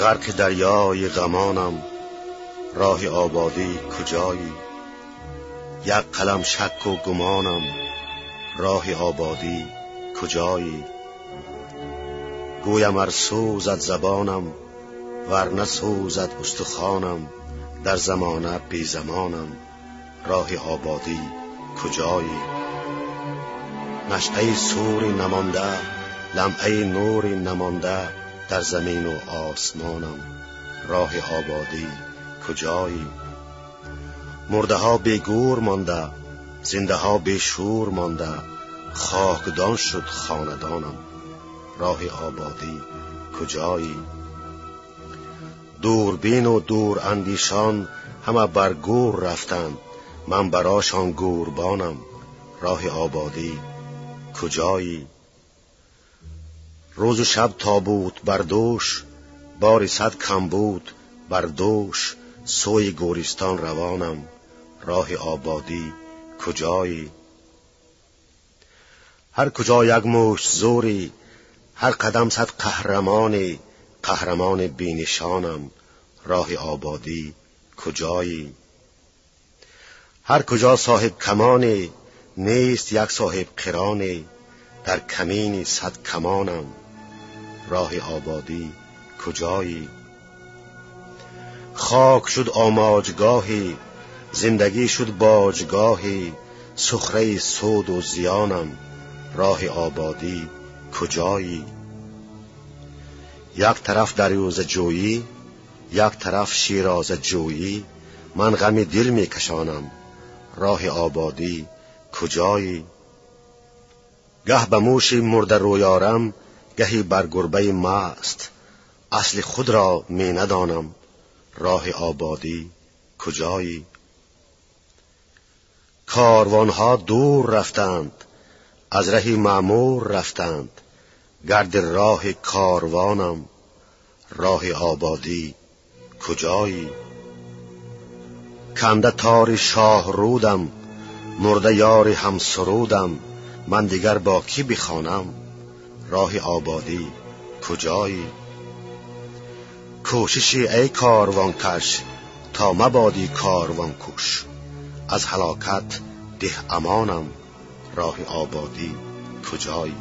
غرق دریای غمانم. راه آبادی کجایی؟ یک قلم شک و گمانم. راه آبادی کجایی؟ گویم ار سوزد زبانم ورنه سوزد استخوانم. در زمانه بی زمانم. راه آبادی کجایی؟ نشته سوری نمانده لمعه نوری نمانده. در زمین و آسمانم. راه آبادی کجایی؟ مرده ها بی گور مانده زنده ها بی شور مانده. خاکدان شد خاندانم. راه آبادی کجایی؟ دوربین و دور اندیشان همه بر گور رفتند. من براشان گوربانم. راه آبادی کجایی؟ روز و شب تابوت بر دوش باری صد کم بود بر دوش. سوی گورستان روانم راه آبادی کجایی؟ هر کجا یک مشت زوری هر قدم صد قهرمانی قهرمان بینشانم راه آبادی کجایی؟ هر کجا صاحب کمانی نیست یک صاحب قرانی در کمین صد کمانم. راه آبادی کجایی؟ خاک شد آماجگاهی زندگی شد باجگاهی سخره سود و زیانم راه آبادی کجایی؟ یک طرف دریوز جویی یک طرف شیراز جویی من غم دل می کشانم راه آبادی کجایی؟ گه به موش مرده رویارم گهی بر گربه ماست. اصل خود را می ندانم. راه آبادی کجایی؟ کاروانها دور رفتند. از رهی معمور رفتند. گرد راه کاروانم. راه آبادی کجایی؟ کنده تار شاه رودم. مرده یار هم سرودم من دیگر با کی بخوانم؟ راه آبادی کجایی؟ کوششی ای کاروان کش تا مبادی کاروان کش از هلاکت ده امانم راه آبادی کجایی؟